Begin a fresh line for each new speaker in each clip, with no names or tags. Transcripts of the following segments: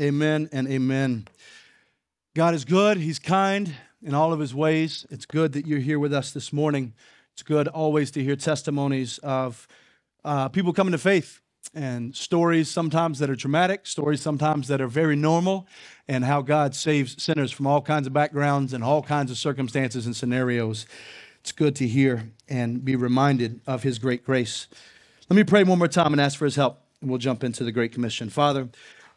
Amen and amen. God is good. He's kind in all of his ways. It's good that you're here with us this morning. It's good always to hear testimonies of uh, people coming to faith and stories sometimes that are traumatic, stories sometimes that are very normal, and how God saves sinners from all kinds of backgrounds and all kinds of circumstances and scenarios. It's good to hear and be reminded of his great grace. Let me pray one more time and ask for his help, and we'll jump into the Great Commission. Father,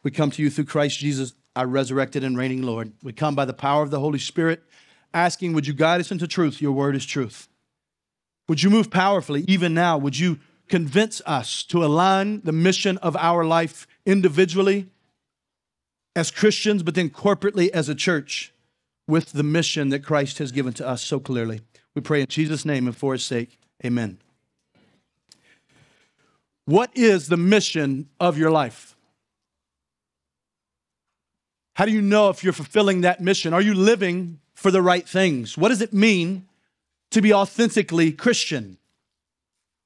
we come to you through Christ Jesus, our resurrected and reigning Lord. We come by the power of the Holy Spirit, asking, Would you guide us into truth? Your word is truth. Would you move powerfully even now? Would you convince us to align the mission of our life individually as Christians, but then corporately as a church with the mission that Christ has given to us so clearly? We pray in Jesus' name and for his sake. Amen. What is the mission of your life? How do you know if you're fulfilling that mission? Are you living for the right things? What does it mean to be authentically Christian?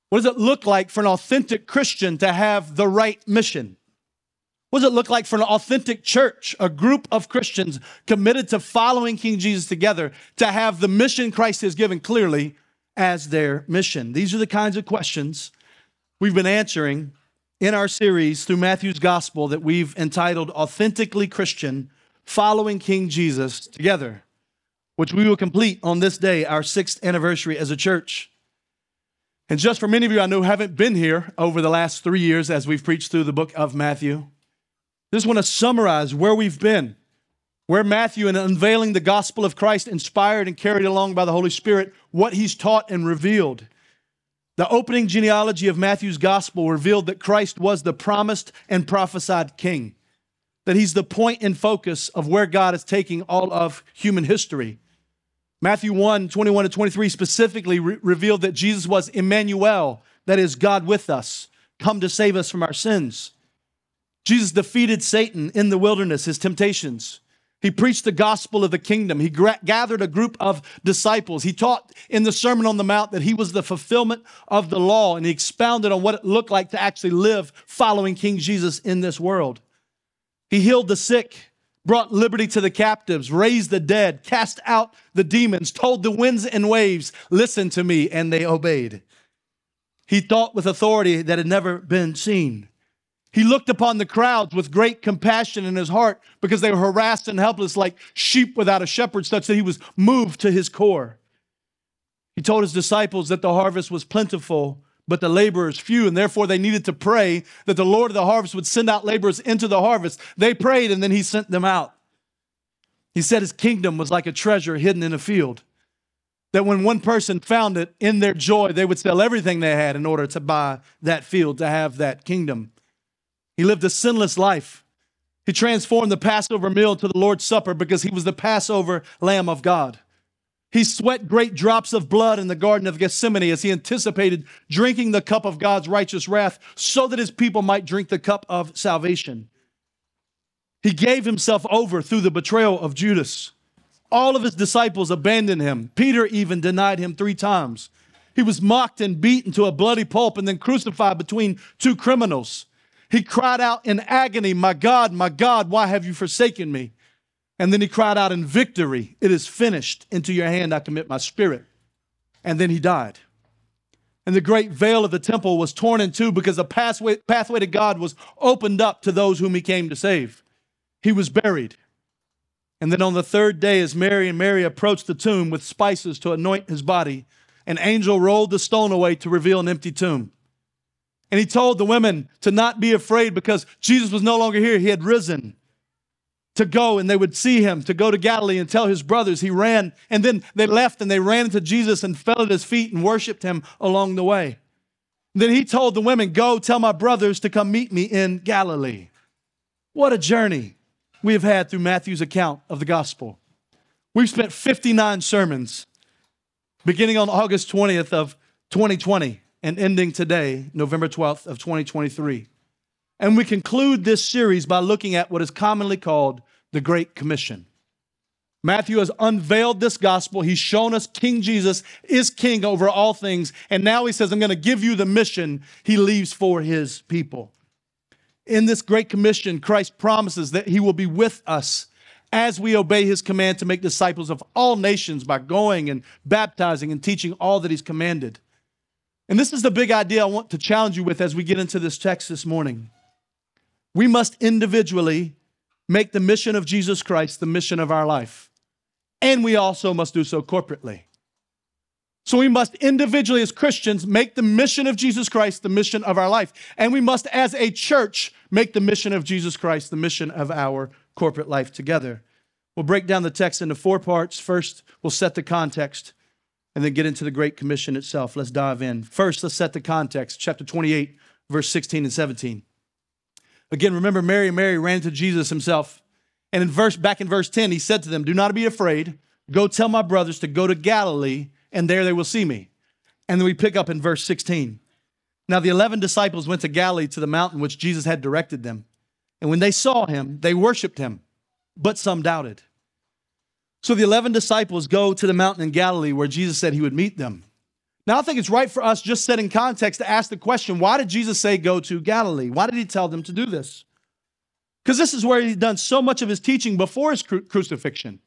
What does it look like for an authentic Christian to have the right mission? What does it look like for an authentic church, a group of Christians committed to following King Jesus together, to have the mission Christ has given clearly as their mission? These are the kinds of questions we've been answering in our series through Matthew's gospel that we've entitled Authentically Christian Following King Jesus Together, which we will complete on this day, our sixth anniversary as a church. And just for many of you I know haven't been here over the last three years as we've preached through the book of Matthew, just want to summarize where we've been, where Matthew, in unveiling the gospel of Christ, inspired and carried along by the Holy Spirit, what he's taught and revealed. The opening genealogy of Matthew's gospel revealed that Christ was the promised and prophesied king, that he's the point and focus of where God is taking all of human history. Matthew 1 21 to 23 specifically re- revealed that Jesus was Emmanuel, that is, God with us, come to save us from our sins. Jesus defeated Satan in the wilderness, his temptations. He preached the gospel of the kingdom. He gathered a group of disciples. He taught in the Sermon on the Mount that he was the fulfillment of the law, and he expounded on what it looked like to actually live following King Jesus in this world. He healed the sick, brought liberty to the captives, raised the dead, cast out the demons, told the winds and waves, Listen to me, and they obeyed. He taught with authority that had never been seen. He looked upon the crowds with great compassion in his heart because they were harassed and helpless like sheep without a shepherd, such that he was moved to his core. He told his disciples that the harvest was plentiful, but the laborers few, and therefore they needed to pray that the Lord of the harvest would send out laborers into the harvest. They prayed, and then he sent them out. He said his kingdom was like a treasure hidden in a field. That when one person found it in their joy, they would sell everything they had in order to buy that field, to have that kingdom. He lived a sinless life. He transformed the Passover meal to the Lord's Supper because he was the Passover Lamb of God. He sweat great drops of blood in the Garden of Gethsemane as he anticipated drinking the cup of God's righteous wrath so that his people might drink the cup of salvation. He gave himself over through the betrayal of Judas. All of his disciples abandoned him. Peter even denied him three times. He was mocked and beaten to a bloody pulp and then crucified between two criminals. He cried out in agony, My God, my God, why have you forsaken me? And then he cried out in victory, It is finished. Into your hand I commit my spirit. And then he died. And the great veil of the temple was torn in two because the pathway, pathway to God was opened up to those whom he came to save. He was buried. And then on the third day, as Mary and Mary approached the tomb with spices to anoint his body, an angel rolled the stone away to reveal an empty tomb. And he told the women to not be afraid because Jesus was no longer here. He had risen to go and they would see him, to go to Galilee and tell his brothers. He ran and then they left and they ran into Jesus and fell at his feet and worshiped him along the way. then he told the women, Go tell my brothers to come meet me in Galilee. What a journey we have had through Matthew's account of the gospel. We've spent 59 sermons beginning on August 20th of 2020 and ending today, November 12th of 2023. And we conclude this series by looking at what is commonly called the Great Commission. Matthew has unveiled this gospel. He's shown us King Jesus is king over all things. And now he says, I'm going to give you the mission he leaves for his people. in this Great Commission, Christ promises that he will be with us as we obey his command to make disciples of all nations by going and baptizing and teaching all that he's commanded. And this is the big idea I want to challenge you with as we get into this text this morning. We must individually make the mission of Jesus Christ the mission of our life, and we also must do so corporately. So we must individually, as Christians, make the mission of Jesus Christ the mission of our life. And we must, as a church, make the mission of Jesus Christ the mission of our corporate life together. We'll break down the text into four parts. First, we'll set the context and then get into the Great Commission itself. Let's dive in. First, let's set the context. Chapter 28, verse 16 and 17. Again, remember Mary and Mary ran to Jesus himself. And in verse back in verse 10, he said to them, Do not be afraid. Go tell my brothers to go to Galilee and there they will see me. And then we pick up in verse 16. Now the 11 disciples went to Galilee to the mountain which Jesus had directed them. And when they saw him, they worshiped him, but some doubted. So the 11 disciples go to the mountain in Galilee where Jesus said he would meet them. Now I think it's right for us, just set in context, to ask the question why did Jesus say go to Galilee? Why did he tell them to do this? Because this is where he'd done so much of his teaching before his cru- crucifixion.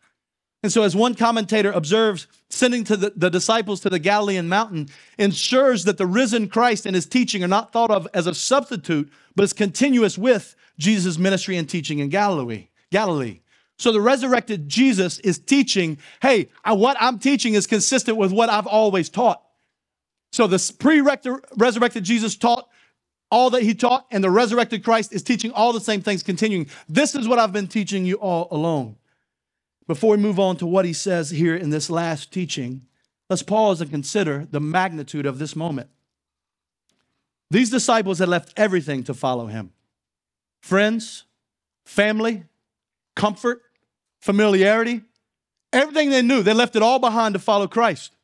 And so, as one commentator observes, sending to the, the, disciples to the Galilean mountain ensures that the risen Christ and his teaching are not thought of as a substitute, but as continuous with Jesus' ministry and teaching in Galilee. Galilee. So the resurrected Jesus is teaching, hey, uh, what I'm teaching is consistent with what I've always taught. So the pre-resurrected Jesus taught all that he taught, and the resurrected Christ is teaching all the same things, continuing. This is what I've been teaching you all along. Before we move on to what he says here in this last teaching, let's pause and consider the magnitude of this moment. These disciples had left everything to follow him friends, family, comfort, familiarity, everything they knew. They left it all behind to follow Christ.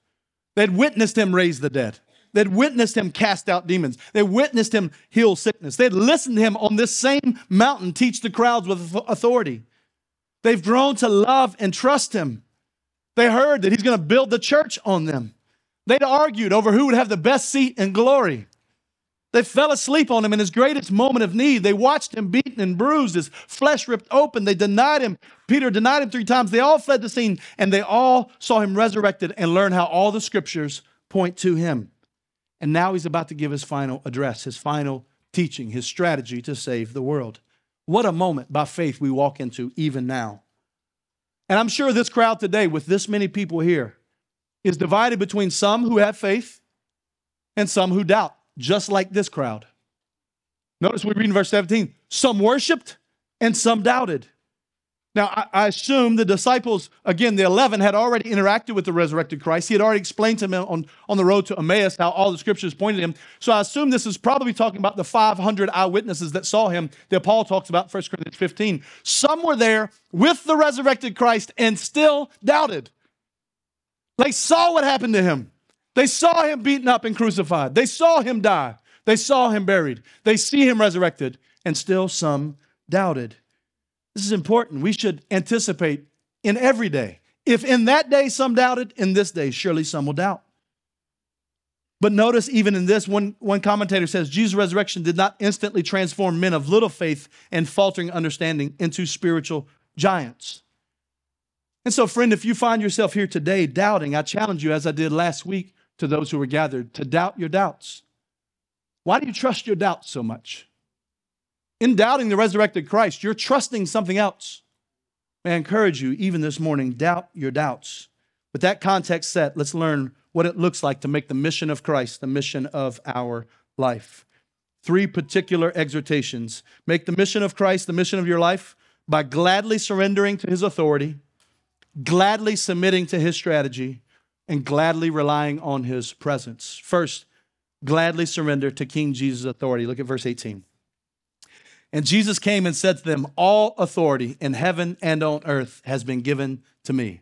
They'd witnessed him raise the dead. They'd witnessed him cast out demons. They witnessed him heal sickness. They'd listened to him on this same mountain teach the crowds with authority. They've grown to love and trust him. They heard that he's going to build the church on them. They'd argued over who would have the best seat in glory. They fell asleep on him in his greatest moment of need. They watched him beaten and bruised, his flesh ripped open. They denied him. Peter denied him three times. They all fled the scene and they all saw him resurrected and learned how all the scriptures point to him. And now he's about to give his final address, his final teaching, his strategy to save the world. What a moment by faith we walk into even now. And I'm sure this crowd today, with this many people here, is divided between some who have faith and some who doubt, just like this crowd. Notice we read in verse 17 some worshiped and some doubted. Now, I, I, assume the disciples, again, the 11, had already interacted with the resurrected Christ. He had already explained to them on, on the road to Emmaus how all the scriptures pointed him. So I assume this is probably talking about the 500 eyewitnesses that saw him that Paul talks about 1 Corinthians 15. Some were there with the resurrected Christ and still doubted. They saw what happened to him. They saw him beaten up and crucified. They saw him die. They saw him buried. They see him resurrected, and still some doubted. This is important. We should anticipate in every day. If in that day some doubted, in this day surely some will doubt. But notice, even in this, one, one commentator says Jesus' resurrection did not instantly transform men of little faith and faltering understanding into spiritual giants. And so, friend, if you find yourself here today doubting, I challenge you, as I did last week to those who were gathered, to doubt your doubts. Why do you trust your doubts so much? In doubting the resurrected Christ, you're trusting something else. May I encourage you, even this morning, doubt your doubts. With that context set, let's learn what it looks like to make the mission of Christ the mission of our life. Three particular exhortations. Make the mission of Christ the mission of your life by gladly surrendering to his authority, gladly submitting to his strategy, and gladly relying on his presence. First, gladly surrender to King Jesus' authority. Look at verse 18. And Jesus came and said to them, All authority in heaven and on earth has been given to me.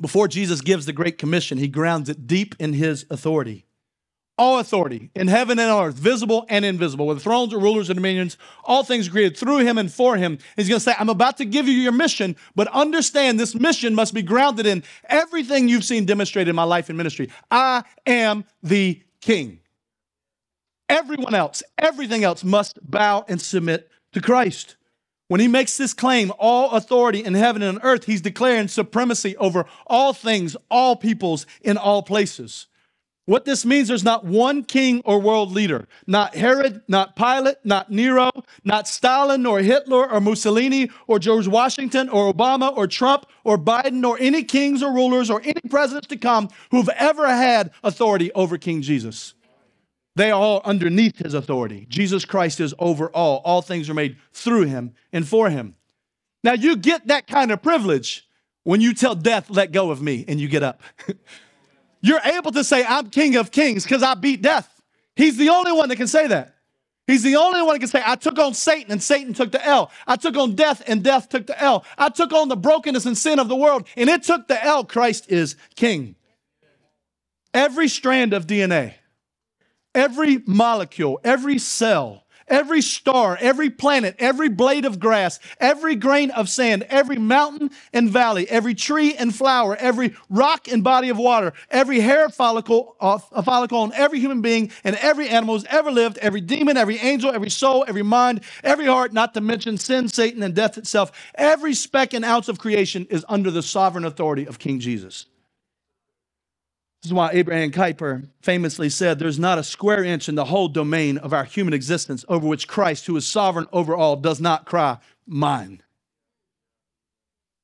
Before Jesus gives the Great Commission, he grounds it deep in his authority. All authority in heaven and on earth, visible and invisible, with thrones or rulers and dominions, all things created through him and for him. He's going to say, I'm about to give you your mission, but understand this mission must be grounded in everything you've seen demonstrated in my life and ministry. I am the king. Everyone else, everything else must bow and submit to Christ. When he makes this claim, all authority in heaven and on earth, he's declaring supremacy over all things, all peoples, in all places. What this means, there's not one king or world leader, not Herod, not Pilate, not Nero, not Stalin, nor Hitler, or Mussolini, or George Washington, or Obama, or Trump, or Biden, or any kings or rulers, or any presidents to come who've ever had authority over King Jesus. They are all underneath his authority. Jesus Christ is over all. All things are made through him and for him. Now, you get that kind of privilege when you tell death, let go of me, and you get up. You're able to say, I'm King of Kings because I beat death. He's the only one that can say that. He's the only one that can say, I took on Satan and Satan took the L. I took on death and death took the L. I took on the brokenness and sin of the world and it took the L. Christ is King. Every strand of DNA every molecule, every cell, every star, every planet, every blade of grass, every grain of sand, every mountain and valley, every tree and flower, every rock and body of water, every hair follicle, uh, follicle on every human being and every animal who's ever lived, every demon, every angel, every soul, every mind, every heart, not to mention sin, Satan, and death itself. Every speck and ounce of creation is under the sovereign authority of King Jesus. This is why Abraham Kuyper famously said, There's not a square inch in the whole domain of our human existence over which Christ, who is sovereign over all, does not cry, Mine.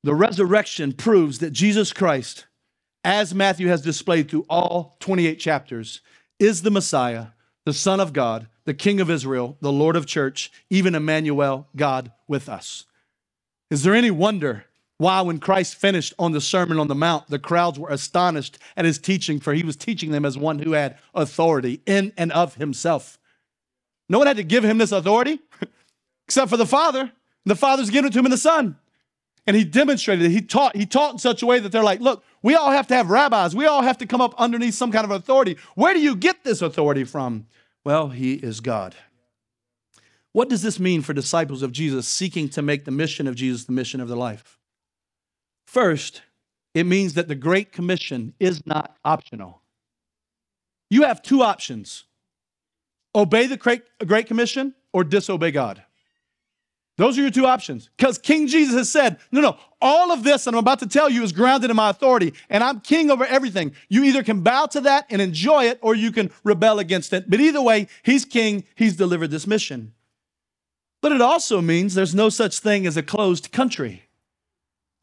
The resurrection proves that Jesus Christ, as Matthew has displayed through all 28 chapters, is the Messiah, the Son of God, the King of Israel, the Lord of church, even Emmanuel, God with us. Is there any wonder why, when Christ finished on the Sermon on the Mount, the crowds were astonished at his teaching, for he was teaching them as one who had authority in and of himself. No one had to give him this authority except for the Father. The Father's given it to him in the Son. And he demonstrated it. He taught, he taught in such a way that they're like, look, we all have to have rabbis. We all have to come up underneath some kind of authority. Where do you get this authority from? Well, he is God. What does this mean for disciples of Jesus seeking to make the mission of Jesus the mission of their life? First, it means that the Great Commission is not optional. You have two options obey the Great Commission or disobey God. Those are your two options. Because King Jesus has said, no, no, all of this that I'm about to tell you is grounded in my authority, and I'm king over everything. You either can bow to that and enjoy it, or you can rebel against it. But either way, he's king, he's delivered this mission. But it also means there's no such thing as a closed country.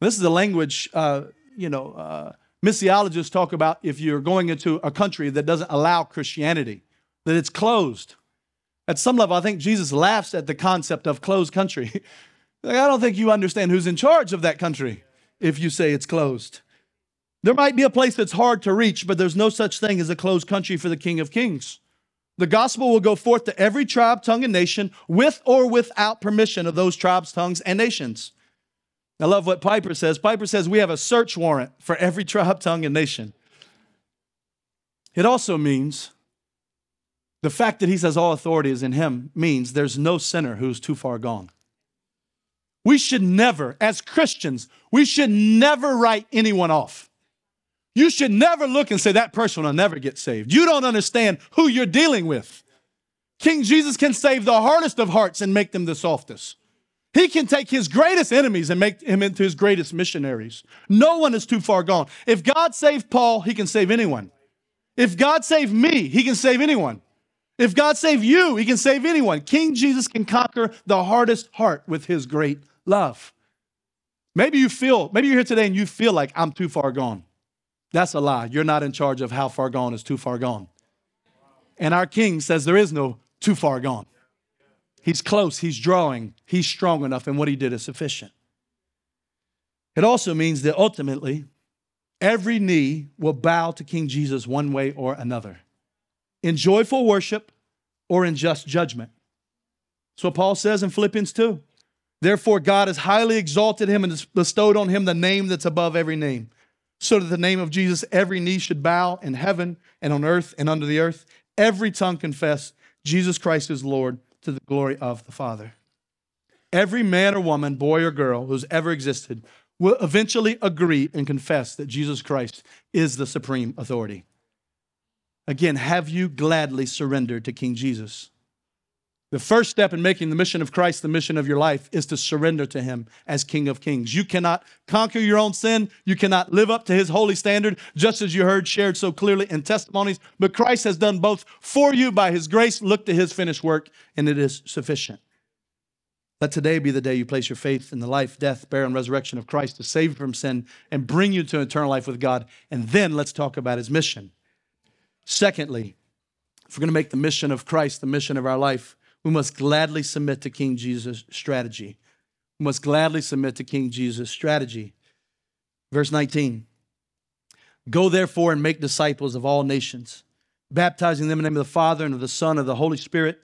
This is the language, uh, you know, uh, missiologists talk about if you're going into a country that doesn't allow Christianity, that it's closed. At some level, I think Jesus laughs at the concept of closed country. like, I don't think you understand who's in charge of that country if you say it's closed. There might be a place that's hard to reach, but there's no such thing as a closed country for the King of Kings. The gospel will go forth to every tribe, tongue, and nation with or without permission of those tribes, tongues, and nations. I love what Piper says. Piper says we have a search warrant for every tribe, tongue, and nation. It also means the fact that he says all authority is in him means there's no sinner who's too far gone. We should never, as Christians, we should never write anyone off. You should never look and say that person will never get saved. You don't understand who you're dealing with. King Jesus can save the hardest of hearts and make them the softest. He can take his greatest enemies and make him into his greatest missionaries. No one is too far gone. If God saved Paul, he can save anyone. If God saved me, he can save anyone. If God saved you, he can save anyone. King Jesus can conquer the hardest heart with his great love. Maybe you feel, maybe you're here today and you feel like I'm too far gone. That's a lie. You're not in charge of how far gone is too far gone. And our king says there is no too far gone. He's close, he's drawing, he's strong enough, and what he did is sufficient. It also means that ultimately, every knee will bow to King Jesus one way or another in joyful worship or in just judgment. What Paul says in Philippians 2. Therefore, God has highly exalted him and bestowed on him the name that's above every name, so that the name of Jesus every knee should bow in heaven and on earth and under the earth, every tongue confess Jesus Christ is Lord to the glory of the Father. Every man or woman, boy or girl who's ever existed will eventually agree and confess that Jesus Christ is the supreme authority. Again, have you gladly surrendered to King Jesus? The first step in making the mission of Christ the mission of your life is to surrender to Him as King of Kings. You cannot conquer your own sin. You cannot live up to His holy standard, just as you heard shared so clearly in testimonies. But Christ has done both for you by His grace. Look to His finished work, and it is sufficient. Let today be the day you place your faith in the life, death, burial, and resurrection of Christ to save you from sin and bring you to eternal life with God. And then let's talk about His mission. Secondly, if we're going to make the mission of Christ the mission of our life, we must gladly submit to King Jesus' strategy. We must gladly submit to King Jesus' strategy. Verse 19 Go therefore and make disciples of all nations, baptizing them in the name of the Father and of the Son and of the Holy Spirit,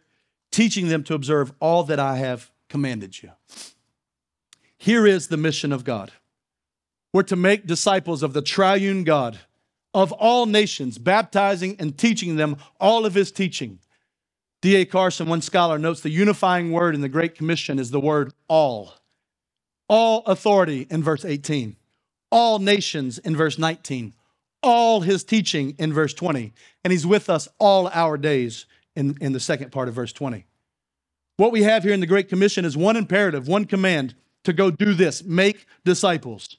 teaching them to observe all that I have commanded you. Here is the mission of God. We're to make disciples of the triune God of all nations, baptizing and teaching them all of his teaching. D.A. Carson, one scholar, notes the unifying word in the Great Commission is the word all. All authority in verse 18, all nations in verse 19, all his teaching in verse 20, and he's with us all our days in, in the second part of verse 20. What we have here in the Great Commission is one imperative, one command to go do this make disciples.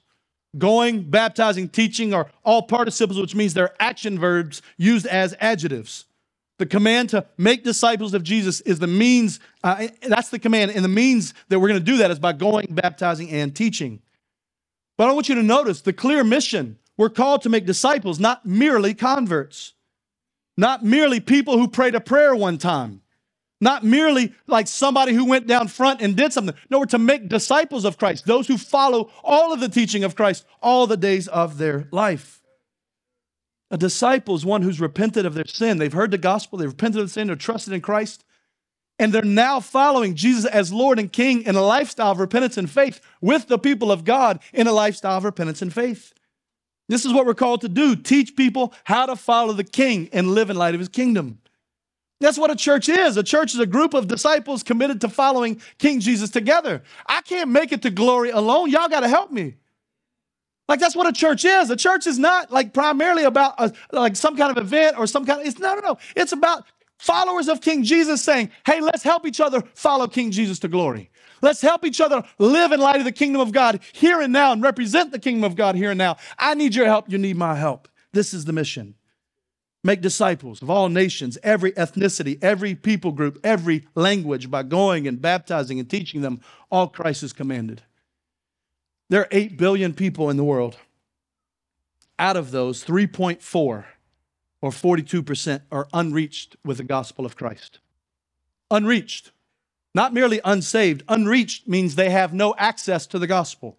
Going, baptizing, teaching are all participles, which means they're action verbs used as adjectives. The command to make disciples of Jesus is the means, uh, that's the command. And the means that we're going to do that is by going, baptizing, and teaching. But I want you to notice the clear mission. We're called to make disciples, not merely converts, not merely people who prayed a prayer one time, not merely like somebody who went down front and did something. No, we're to make disciples of Christ, those who follow all of the teaching of Christ all the days of their life. A disciple is one who's repented of their sin. They've heard the gospel, they've repented of sin, they're trusted in Christ, and they're now following Jesus as Lord and King in a lifestyle of repentance and faith with the people of God in a lifestyle of repentance and faith. This is what we're called to do teach people how to follow the King and live in light of his kingdom. That's what a church is. A church is a group of disciples committed to following King Jesus together. I can't make it to glory alone. Y'all got to help me. Like that's what a church is. A church is not like primarily about a, like some kind of event or some kind of, it's no, no, no. It's about followers of King Jesus saying, hey, let's help each other follow King Jesus to glory. Let's help each other live in light of the kingdom of God here and now and represent the kingdom of God here and now. I need your help. You need my help. This is the mission. Make disciples of all nations, every ethnicity, every people group, every language by going and baptizing and teaching them all Christ has commanded. There are 8 billion people in the world. Out of those, 3.4 or 42% are unreached with the gospel of Christ. Unreached. Not merely unsaved. Unreached means they have no access to the gospel.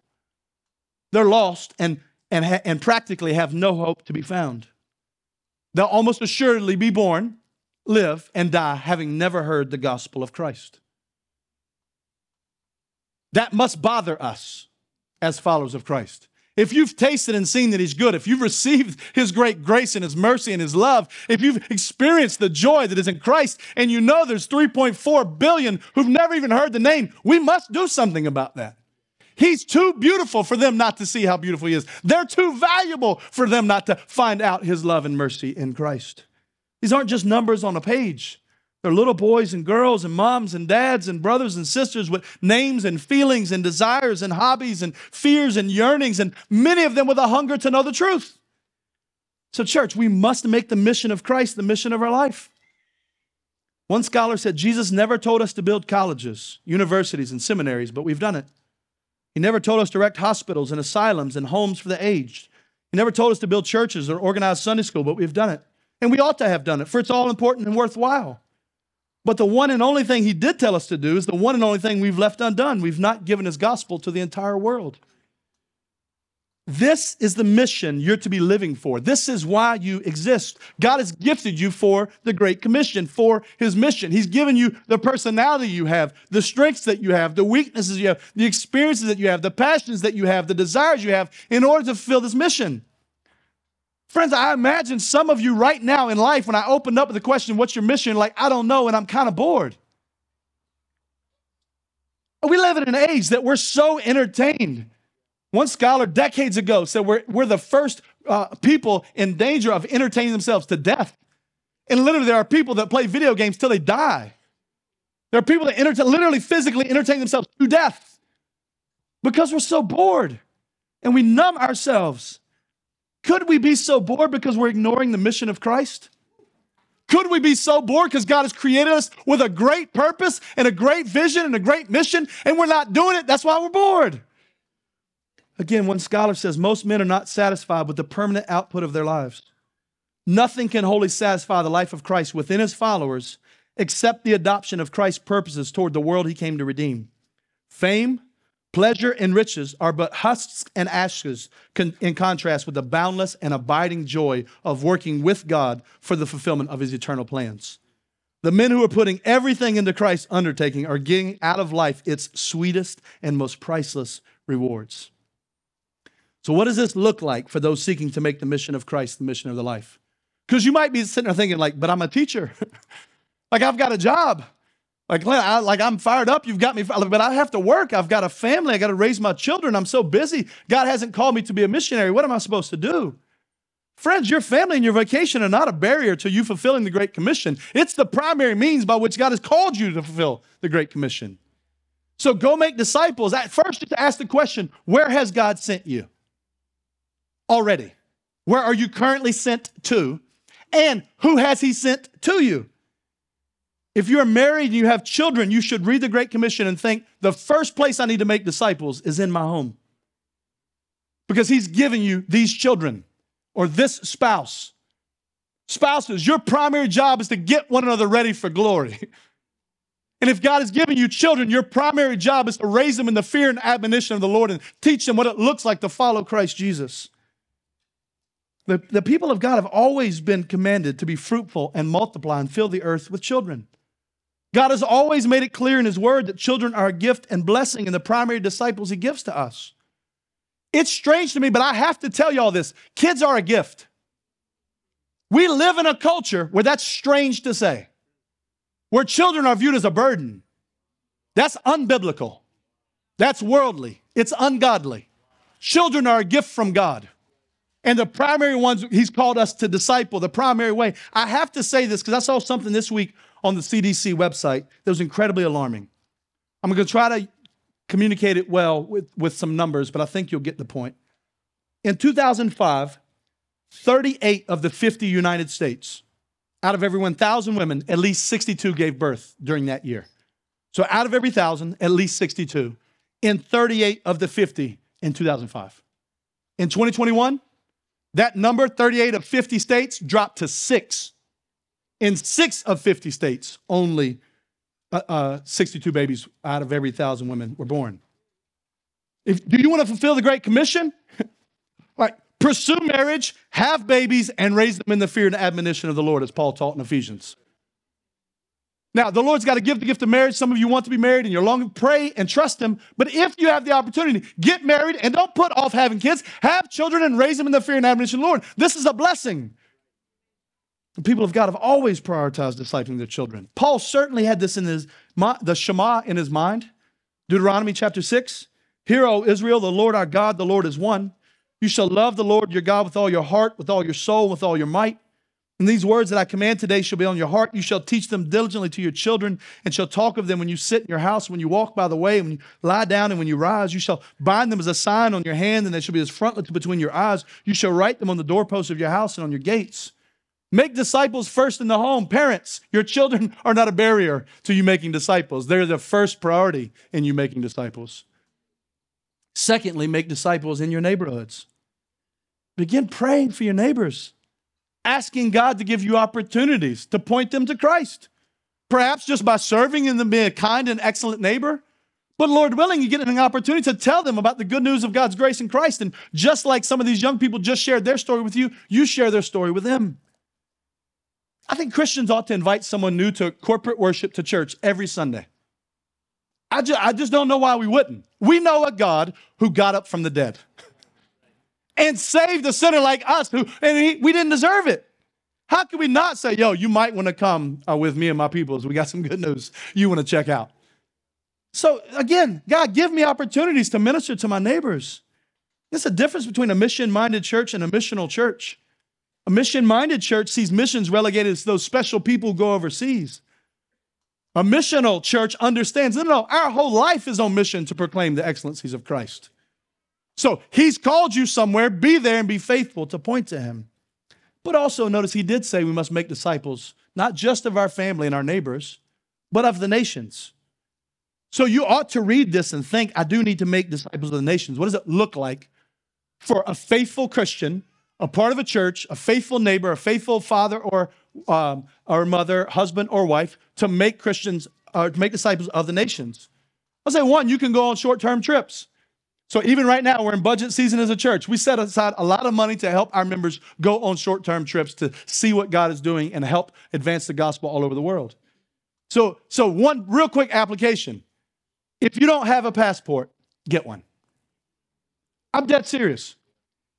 They're lost and, and, ha- and practically have no hope to be found. They'll almost assuredly be born, live, and die having never heard the gospel of Christ. That must bother us as followers of Christ. If you've tasted and seen that He's good, if you've received His great grace and His mercy and His love, if you've experienced the joy that is in Christ, and you know there's 3.4 billion who've never even heard the name, we must do something about that. He's too beautiful for them not to see how beautiful He is. They're too valuable for them not to find out His love and mercy in Christ. These aren't just numbers on a page. They're little boys and girls and moms and dads and brothers and sisters with names and feelings and desires and hobbies and fears and yearnings, and many of them with a hunger to know the truth. So, church, we must make the mission of Christ the mission of our life. One scholar said Jesus never told us to build colleges, universities, and seminaries, but we've done it. He never told us to erect hospitals and asylums and homes for the aged. He never told us to build churches or organize Sunday school, but we've done it. And we ought to have done it, for it's all important and worthwhile. But the one and only thing he did tell us to do is the one and only thing we've left undone. We've not given his gospel to the entire world. This is the mission you're to be living for. This is why you exist. God has gifted you for the Great Commission, for His mission. He's given you the personality you have, the strengths that you have, the weaknesses you have, the experiences that you have, the passions that you have, the desires you have in order to fulfill this mission. Friends, I imagine some of you right now in life, when I opened up with the question, What's your mission? Like, I don't know, and I'm kind of bored. We live in an age that we're so entertained. One scholar decades ago said we're, we're the first uh, people in danger of entertaining themselves to death. And literally, there are people that play video games till they die. There are people that literally physically entertain themselves to death because we're so bored and we numb ourselves. Could we be so bored because we're ignoring the mission of Christ? Could we be so bored because God has created us with a great purpose and a great vision and a great mission and we're not doing it? That's why we're bored. Again, one scholar says most men are not satisfied with the permanent output of their lives. Nothing can wholly satisfy the life of Christ within his followers except the adoption of Christ's purposes toward the world he came to redeem. Fame, pleasure, and riches are but husks and ashes in contrast with the boundless and abiding joy of working with God for the fulfillment of his eternal plans. The men who are putting everything into Christ's undertaking are getting out of life its sweetest and most priceless rewards. So, what does this look like for those seeking to make the mission of Christ the mission of their life? Because you might be sitting there thinking, like, but I'm a teacher. like, I've got a job. Like, I, like I'm fired up. You've got me, but I have to work. I've got a family. I got to raise my children. I'm so busy. God hasn't called me to be a missionary. What am I supposed to do? Friends, your family and your vacation are not a barrier to you fulfilling the Great Commission. It's the primary means by which God has called you to fulfill the Great Commission. So go make disciples. At first, just ask the question where has God sent you? Already. Where are you currently sent to? And who has he sent to you? If you're married and you have children, you should read the Great Commission and think the first place I need to make disciples is in my home. Because he's given you these children or this spouse. Spouses, your primary job is to get one another ready for glory. And if God has given you children, your primary job is to raise them in the fear and admonition of the Lord and teach them what it looks like to follow Christ Jesus. The, the people of God have always been commanded to be fruitful and multiply and fill the earth with children. God has always made it clear in His Word that children are a gift and blessing and the primary disciples He gives to us. It's strange to me, but I have to tell y'all this kids are a gift. We live in a culture where that's strange to say, where children are viewed as a burden. That's unbiblical, that's worldly, it's ungodly. Children are a gift from God. And the primary ones he's called us to disciple, the primary way. I have to say this because I saw something this week on the CDC website that was incredibly alarming. I'm going to try to communicate it well with, with some numbers, but I think you'll get the point. In 2005, 38 of the 50 United States, out of every 1,000 women, at least 62 gave birth during that year. So out of every 1,000, at least 62. In 38 of the 50 in 2005. In 2021, that number, 38 of 50 states, dropped to six. In six of 50 states, only uh, uh, 62 babies out of every thousand women were born. If, do you want to fulfill the Great Commission? like, pursue marriage, have babies, and raise them in the fear and admonition of the Lord, as Paul taught in Ephesians. Now, the Lord's got to give the gift of marriage. Some of you want to be married and you're longing pray and trust Him. But if you have the opportunity, get married and don't put off having kids. Have children and raise them in the fear and admonition of the Lord. This is a blessing. The people of God have always prioritized discipling their children. Paul certainly had this in his the Shema in his mind. Deuteronomy chapter 6. Hear, O Israel, the Lord our God, the Lord is one. You shall love the Lord your God with all your heart, with all your soul, with all your might. And these words that I command today shall be on your heart. You shall teach them diligently to your children, and shall talk of them when you sit in your house, when you walk by the way, when you lie down, and when you rise. You shall bind them as a sign on your hand, and they shall be as frontlets between your eyes. You shall write them on the doorposts of your house and on your gates. Make disciples first in the home. Parents, your children are not a barrier to you making disciples. They're the first priority in you making disciples. Secondly, make disciples in your neighborhoods. Begin praying for your neighbors asking God to give you opportunities to point them to Christ. Perhaps just by serving and being a kind and excellent neighbor. But Lord willing, you get an opportunity to tell them about the good news of God's grace in Christ. And just like some of these young people just shared their story with you, you share their story with them. I think Christians ought to invite someone new to corporate worship to church every Sunday. I just, I just don't know why we wouldn't. We know a God who got up from the dead. and saved a sinner like us who, and he, we didn't deserve it. How can we not say, yo, you might want to come uh, with me and my people? we got some good news you want to check out. So again, God, give me opportunities to minister to my neighbors. There's a difference between a mission minded church and a missional church. A mission minded church sees missions relegated to those special people who go overseas. A missional church understands no, no, our whole life is on mission to proclaim the excellencies of Christ. So he's called you somewhere, be there and be faithful to point to him. But also notice he did say we must make disciples, not just of our family and our neighbors, but of the nations. So you ought to read this and think, I do need to make disciples of the nations. What does it look like for a faithful Christian, a part of a church, a faithful neighbor, a faithful father or, um, or mother, husband or wife to make Christians, uh, to make disciples of the nations? I'll say one, you can go on short term trips. So even right now, we're in budget season as a church. We set aside a lot of money to help our members go on short-term trips to see what God is doing and help advance the gospel all over the world. So, so one real quick application. If you don't have a passport, get one. I'm dead serious.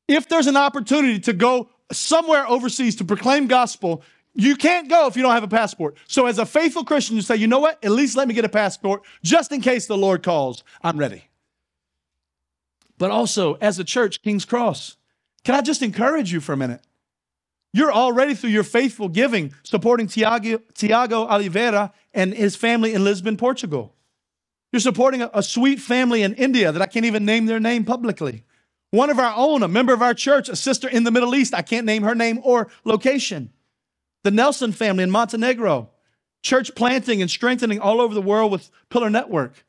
If there's an opportunity to go somewhere overseas to proclaim gospel, you can't go if you don't have a passport. So, as a faithful Christian, you say, you know what? At least let me get a passport just in case the Lord calls. I'm ready but also as a church, King's Cross. Can I just encourage you for a minute? You're already through your faithful giving supporting Tiago, Tiago Oliveira and his family in Lisbon, Portugal. You're supporting a, a sweet family in India that I can't even name their name publicly. One of our own, a member of our church, a sister in the Middle East, I can't name her name or location. The Nelson family in Montenegro, church planting and strengthening all over the world with Pillar Network.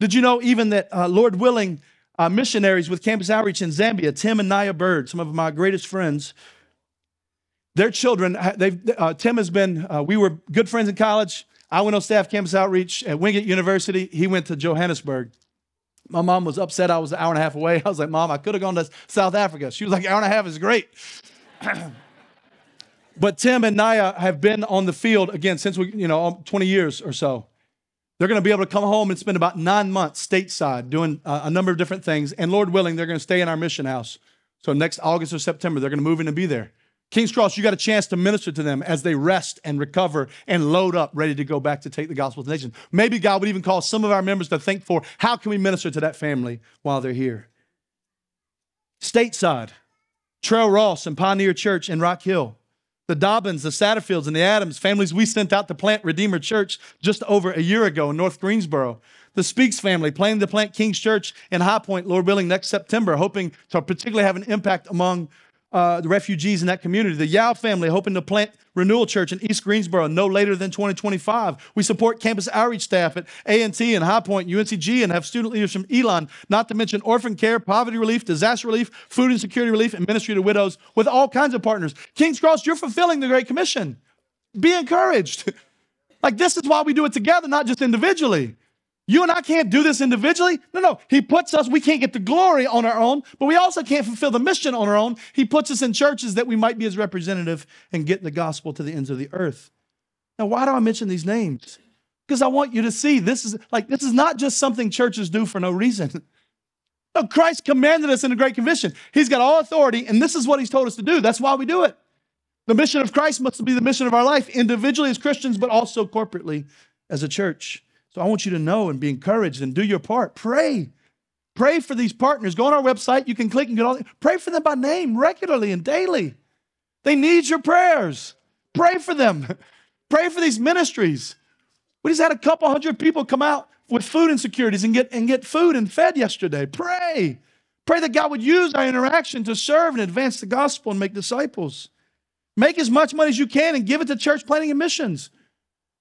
Did you know even that, uh, Lord willing, uh, missionaries with Campus Outreach in Zambia, Tim and Naya Bird, some of my greatest friends. Their children, they've, uh, Tim has been, uh, we were good friends in college. I went on staff Campus Outreach at Wingate University. He went to Johannesburg. My mom was upset I was an hour and a half away. I was like, Mom, I could have gone to South Africa. She was like, hour and a half is great. but Tim and Naya have been on the field again since we, you know, 20 years or so. They're going to be able to come home and spend about nine months stateside doing uh, a number of different things. And Lord willing, they're going to stay in our mission house. So next August or September, they're going to move in and be there. King's Cross, you got a chance to minister to them as they rest and recover and load up, ready to go back to take the gospel to the nation. Maybe God would even call some of our members to think for how can we minister to that family while they're here. Stateside, Trail Ross and Pioneer Church in Rock Hill the Dobbins, the Satterfields, and the Adams, families we sent out to plant Redeemer Church just over a year ago in North Greensboro. The Speaks family planning to plant King's Church in High Point, Lord willing, next September, hoping to particularly have an impact among uh, the refugees in that community. The Yao family hoping to plant Renewal Church in East Greensboro no later than 2025. We support campus outreach staff at A&T and High Point, UNCG, and have student leaders from Elon, not to mention orphan care, poverty relief, disaster relief, food and security relief, and ministry to widows with all kinds of partners. King's Cross, you're fulfilling the Great Commission. Be encouraged. like this is why we do it together, not just individually. You and I can't do this individually. No, no. He puts us, we can't get the glory on our own, but we also can't fulfill the mission on our own. He puts us in churches that we might be his representative and get the gospel to the ends of the earth. Now, why do I mention these names? Because I want you to see this is like this is not just something churches do for no reason. No, Christ commanded us in the Great Commission. He's got all authority, and this is what he's told us to do. That's why we do it. The mission of Christ must be the mission of our life, individually as Christians, but also corporately as a church. So I want you to know and be encouraged and do your part. Pray. Pray for these partners. Go on our website. You can click and get all. Pray for them by name regularly and daily. They need your prayers. Pray for them. Pray for these ministries. We just had a couple hundred people come out with food insecurities and get and get food and fed yesterday. Pray. Pray that God would use our interaction to serve and advance the gospel and make disciples. Make as much money as you can and give it to church planting and missions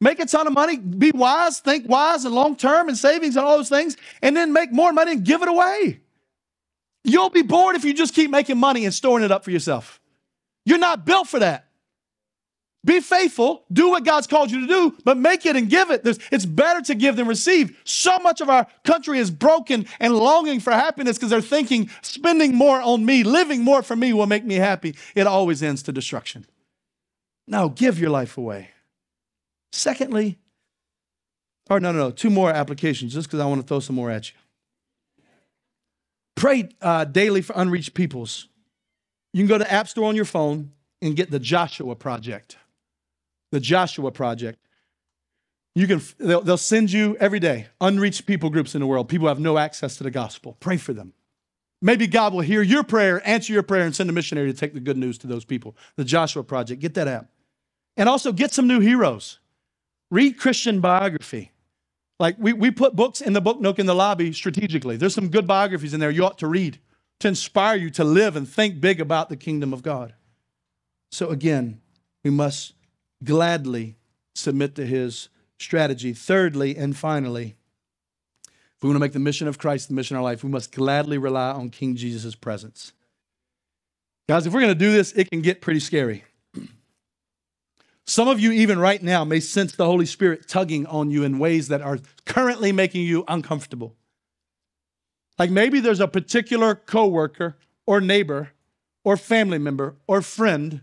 make a ton of money, be wise, think wise and long term and savings and all those things, and then make more money and give it away. You'll be bored if you just keep making money and storing it up for yourself. You're not built for that. Be faithful, do what God's called you to do, but make it and give it. There's, it's better to give than receive. So much of our country is broken and longing for happiness because they're thinking spending more on me, living more for me will make me happy. It always ends to destruction. Now give your life away. Secondly, or no, no, no, two more applications just because I want to throw some more at you. Pray uh, daily for unreached peoples. You can go to App Store on your phone and get the Joshua Project. The Joshua Project. You can, they'll, they'll send you every day unreached people groups in the world. People have no access to the gospel. Pray for them. Maybe God will hear your prayer, answer your prayer, and send a missionary to take the good news to those people. The Joshua Project, get that app. And also get some new heroes. Read Christian biography. Like we, we put books in the book nook in the lobby strategically. There's some good biographies in there you ought to read to inspire you to live and think big about the kingdom of God. So again, we must gladly submit to his strategy. Thirdly and finally, if we want to make the mission of Christ the mission of our life, we must gladly rely on King Jesus' presence. Guys, if we're going to do this, it can get pretty scary. Some of you, even right now, may sense the Holy Spirit tugging on you in ways that are currently making you uncomfortable. Like maybe there's a particular coworker or neighbor or family member or friend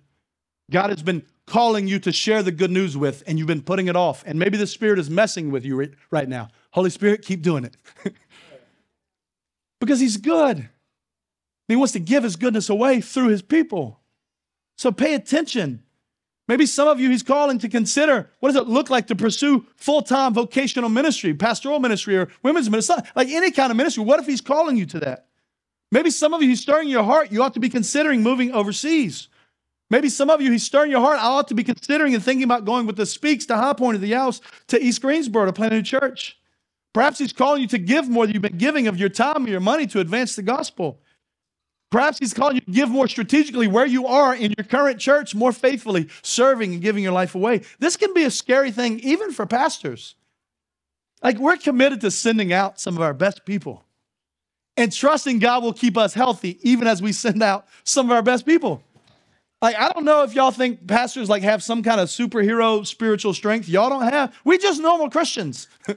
God has been calling you to share the good news with, and you've been putting it off. And maybe the Spirit is messing with you right now. Holy Spirit, keep doing it. because He's good. He wants to give His goodness away through His people. So pay attention. Maybe some of you He's calling to consider what does it look like to pursue full time vocational ministry, pastoral ministry, or women's ministry, like any kind of ministry. What if He's calling you to that? Maybe some of you He's stirring your heart. You ought to be considering moving overseas. Maybe some of you, he's stirring your heart. I ought to be considering and thinking about going with the Speaks to High Point of the House to East Greensboro to plant a new church. Perhaps he's calling you to give more than you've been giving of your time or your money to advance the gospel. Perhaps he's calling you to give more strategically where you are in your current church, more faithfully serving and giving your life away. This can be a scary thing, even for pastors. Like, we're committed to sending out some of our best people and trusting God will keep us healthy even as we send out some of our best people. Like, I don't know if y'all think pastors like have some kind of superhero spiritual strength. Y'all don't have. We just normal Christians.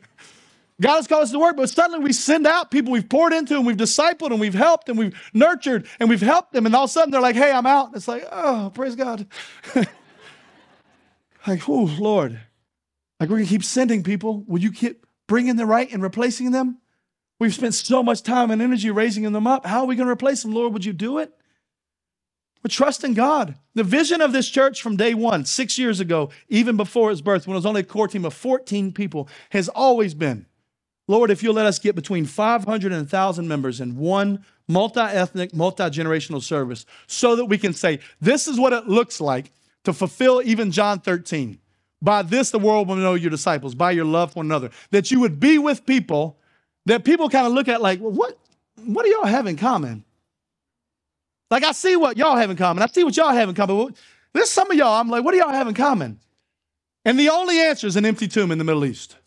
God has called us to work, but suddenly we send out people we've poured into and we've discipled and we've helped and we've nurtured and we've helped them. And all of a sudden they're like, hey, I'm out. It's like, oh, praise God. like, oh, Lord. Like, we're going to keep sending people. Will you keep bringing the right and replacing them? We've spent so much time and energy raising them up. How are we going to replace them? Lord, would you do it? But trust in God. The vision of this church from day one, six years ago, even before its birth, when it was only a core team of 14 people, has always been Lord, if you'll let us get between 500 and 1,000 members in one multi ethnic, multi generational service so that we can say, this is what it looks like to fulfill even John 13. By this, the world will know your disciples, by your love for one another. That you would be with people that people kind of look at like, well, what, what do y'all have in common? Like, I see what y'all have in common. I see what y'all have in common. There's some of y'all, I'm like, what do y'all have in common? And the only answer is an empty tomb in the Middle East.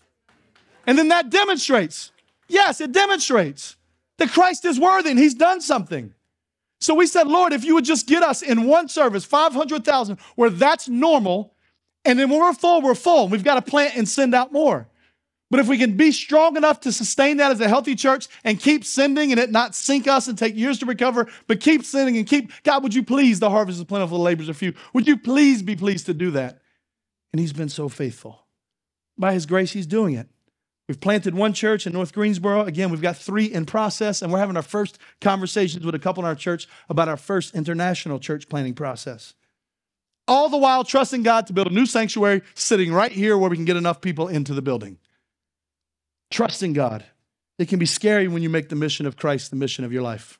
And then that demonstrates, yes, it demonstrates that Christ is worthy and he's done something. So we said, Lord, if you would just get us in one service, 500,000, where that's normal, and then when we're full, we're full. We've got to plant and send out more. But if we can be strong enough to sustain that as a healthy church and keep sending and it not sink us and take years to recover, but keep sending and keep, God, would you please, the harvest is plentiful, the labors are few. Would you please be pleased to do that? And He's been so faithful. By His grace, He's doing it. We've planted one church in North Greensboro. Again, we've got three in process, and we're having our first conversations with a couple in our church about our first international church planning process. All the while trusting God to build a new sanctuary sitting right here where we can get enough people into the building. Trusting God. It can be scary when you make the mission of Christ the mission of your life.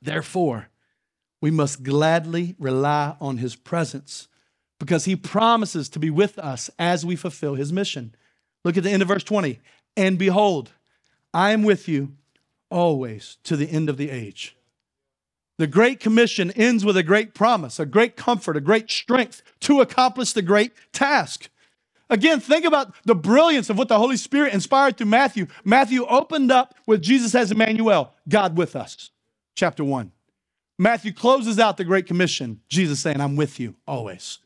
Therefore, we must gladly rely on his presence because he promises to be with us as we fulfill his mission. Look at the end of verse 20. And behold, I am with you always to the end of the age. The Great Commission ends with a great promise, a great comfort, a great strength to accomplish the great task. Again, think about the brilliance of what the Holy Spirit inspired through Matthew. Matthew opened up with Jesus as Emmanuel, God with us, chapter 1. Matthew closes out the Great Commission, Jesus saying, I'm with you always.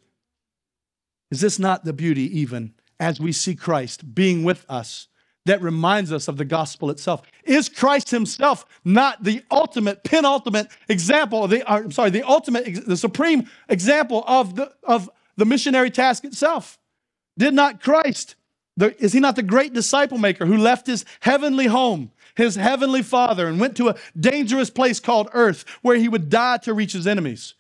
Is this not the beauty, even as we see Christ being with us, that reminds us of the gospel itself? Is Christ himself not the ultimate, penultimate example, the, uh, I'm sorry, the ultimate, the supreme example of the, of the missionary task itself? Did not Christ, the, is he not the great disciple maker who left his heavenly home, his heavenly father, and went to a dangerous place called earth where he would die to reach his enemies?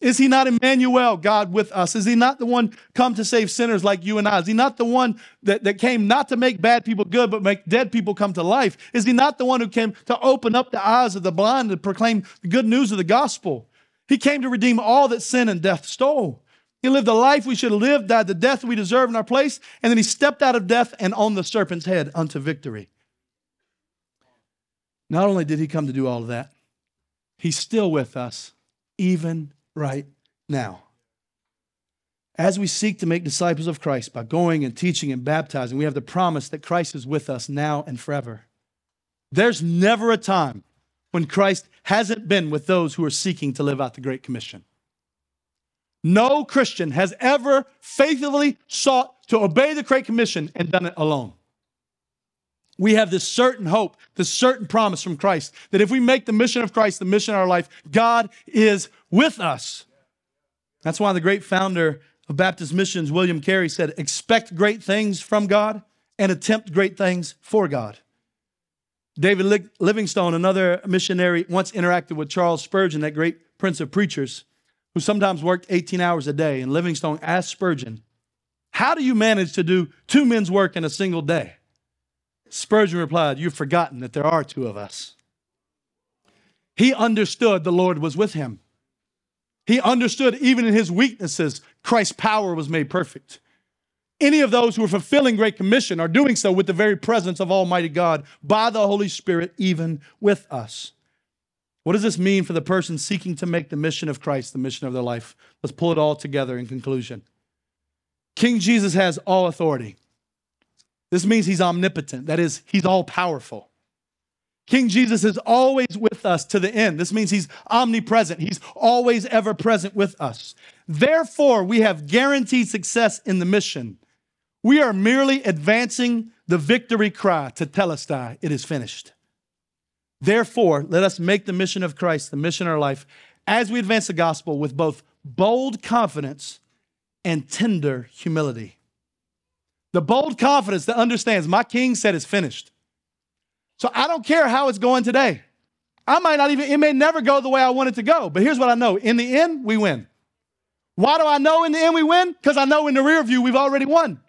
Is he not Emmanuel, God with us? Is he not the one come to save sinners like you and I? Is he not the one that, that came not to make bad people good, but make dead people come to life? Is he not the one who came to open up the eyes of the blind and proclaim the good news of the gospel? He came to redeem all that sin and death stole. He lived the life we should have lived, died the death we deserve in our place, and then he stepped out of death and on the serpent's head unto victory. Not only did he come to do all of that, he's still with us, even right now. As we seek to make disciples of Christ by going and teaching and baptizing, we have the promise that Christ is with us now and forever. There's never a time when Christ hasn't been with those who are seeking to live out the Great Commission. No Christian has ever faithfully sought to obey the Great Commission and done it alone. We have this certain hope, this certain promise from Christ that if we make the mission of Christ the mission of our life, God is with us. That's why the great founder of Baptist Missions, William Carey, said, Expect great things from God and attempt great things for God. David Livingstone, another missionary, once interacted with Charles Spurgeon, that great prince of preachers who sometimes worked 18 hours a day. And Livingstone asked Spurgeon, How do you manage to do two men's work in a single day? Spurgeon replied, You've forgotten that there are two of us. He understood the Lord was with him. He understood even in his weaknesses, Christ's power was made perfect. Any of those who are fulfilling Great Commission are doing so with the very presence of Almighty God by the Holy Spirit, even with us. What does this mean for the person seeking to make the mission of Christ the mission of their life? Let's pull it all together in conclusion. King Jesus has all authority. This means he's omnipotent, that is, he's all powerful. King Jesus is always with us to the end. This means he's omnipresent. He's always ever present with us. Therefore, we have guaranteed success in the mission. We are merely advancing the victory cry tetelestai, it is finished. Therefore, let us make the mission of Christ the mission of our life as we advance the gospel with both bold confidence and tender humility. The bold confidence that understands my king said it's finished. So I don't care how it's going today. I might not even, it may never go the way I want it to go. But here's what I know in the end, we win. Why do I know in the end we win? Because I know in the rear view we've already won.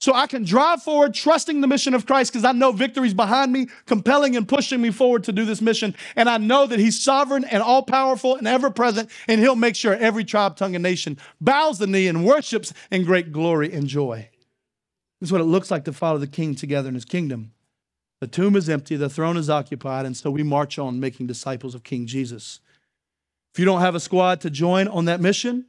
So I can drive forward trusting the mission of Christ because I know victory's behind me, compelling and pushing me forward to do this mission. And I know that He's sovereign and all powerful and ever present, and He'll make sure every tribe, tongue, and nation bows the knee and worships in great glory and joy. This is what it looks like to follow the King together in His kingdom. The tomb is empty, the throne is occupied, and so we march on making disciples of King Jesus. If you don't have a squad to join on that mission,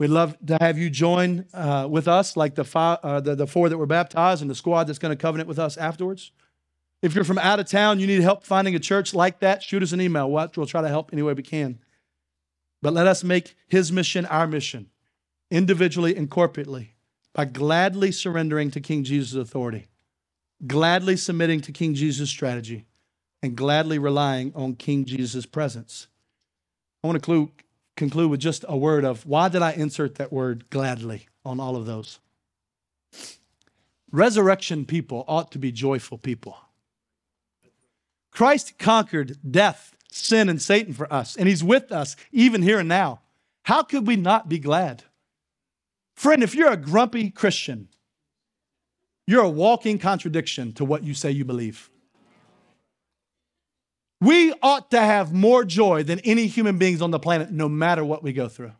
We'd love to have you join uh, with us, like the, five, uh, the, the four that were baptized and the squad that's going to covenant with us afterwards. If you're from out of town, you need help finding a church like that, shoot us an email. We'll, we'll try to help any way we can. But let us make his mission our mission, individually and corporately, by gladly surrendering to King Jesus' authority, gladly submitting to King Jesus' strategy, and gladly relying on King Jesus' presence. I want to conclude with just a word of why did I insert that word gladly on all of those? Resurrection people ought to be joyful people. Christ conquered death, sin, and Satan for us, and he's with us even here and now. How could we not be glad? Friend, if you're a grumpy Christian, you're a walking contradiction to what you say you believe. We ought to have more joy than any human beings on the planet, no matter what we go through.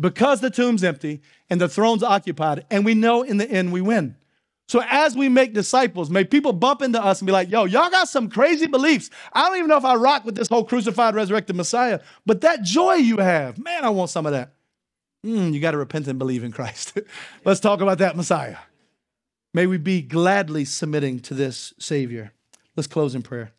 Because the tomb's empty and the throne's occupied, and we know in the end we win. So as we make disciples, may people bump into us and be like, yo, y'all got some crazy beliefs. I don't even know if I rock with this whole crucified, resurrected Messiah, but that joy you have, man, I want some of that. Mm, you got to repent and believe in Christ. Let's talk about that Messiah. May we be gladly submitting to this Savior. Let's close in prayer.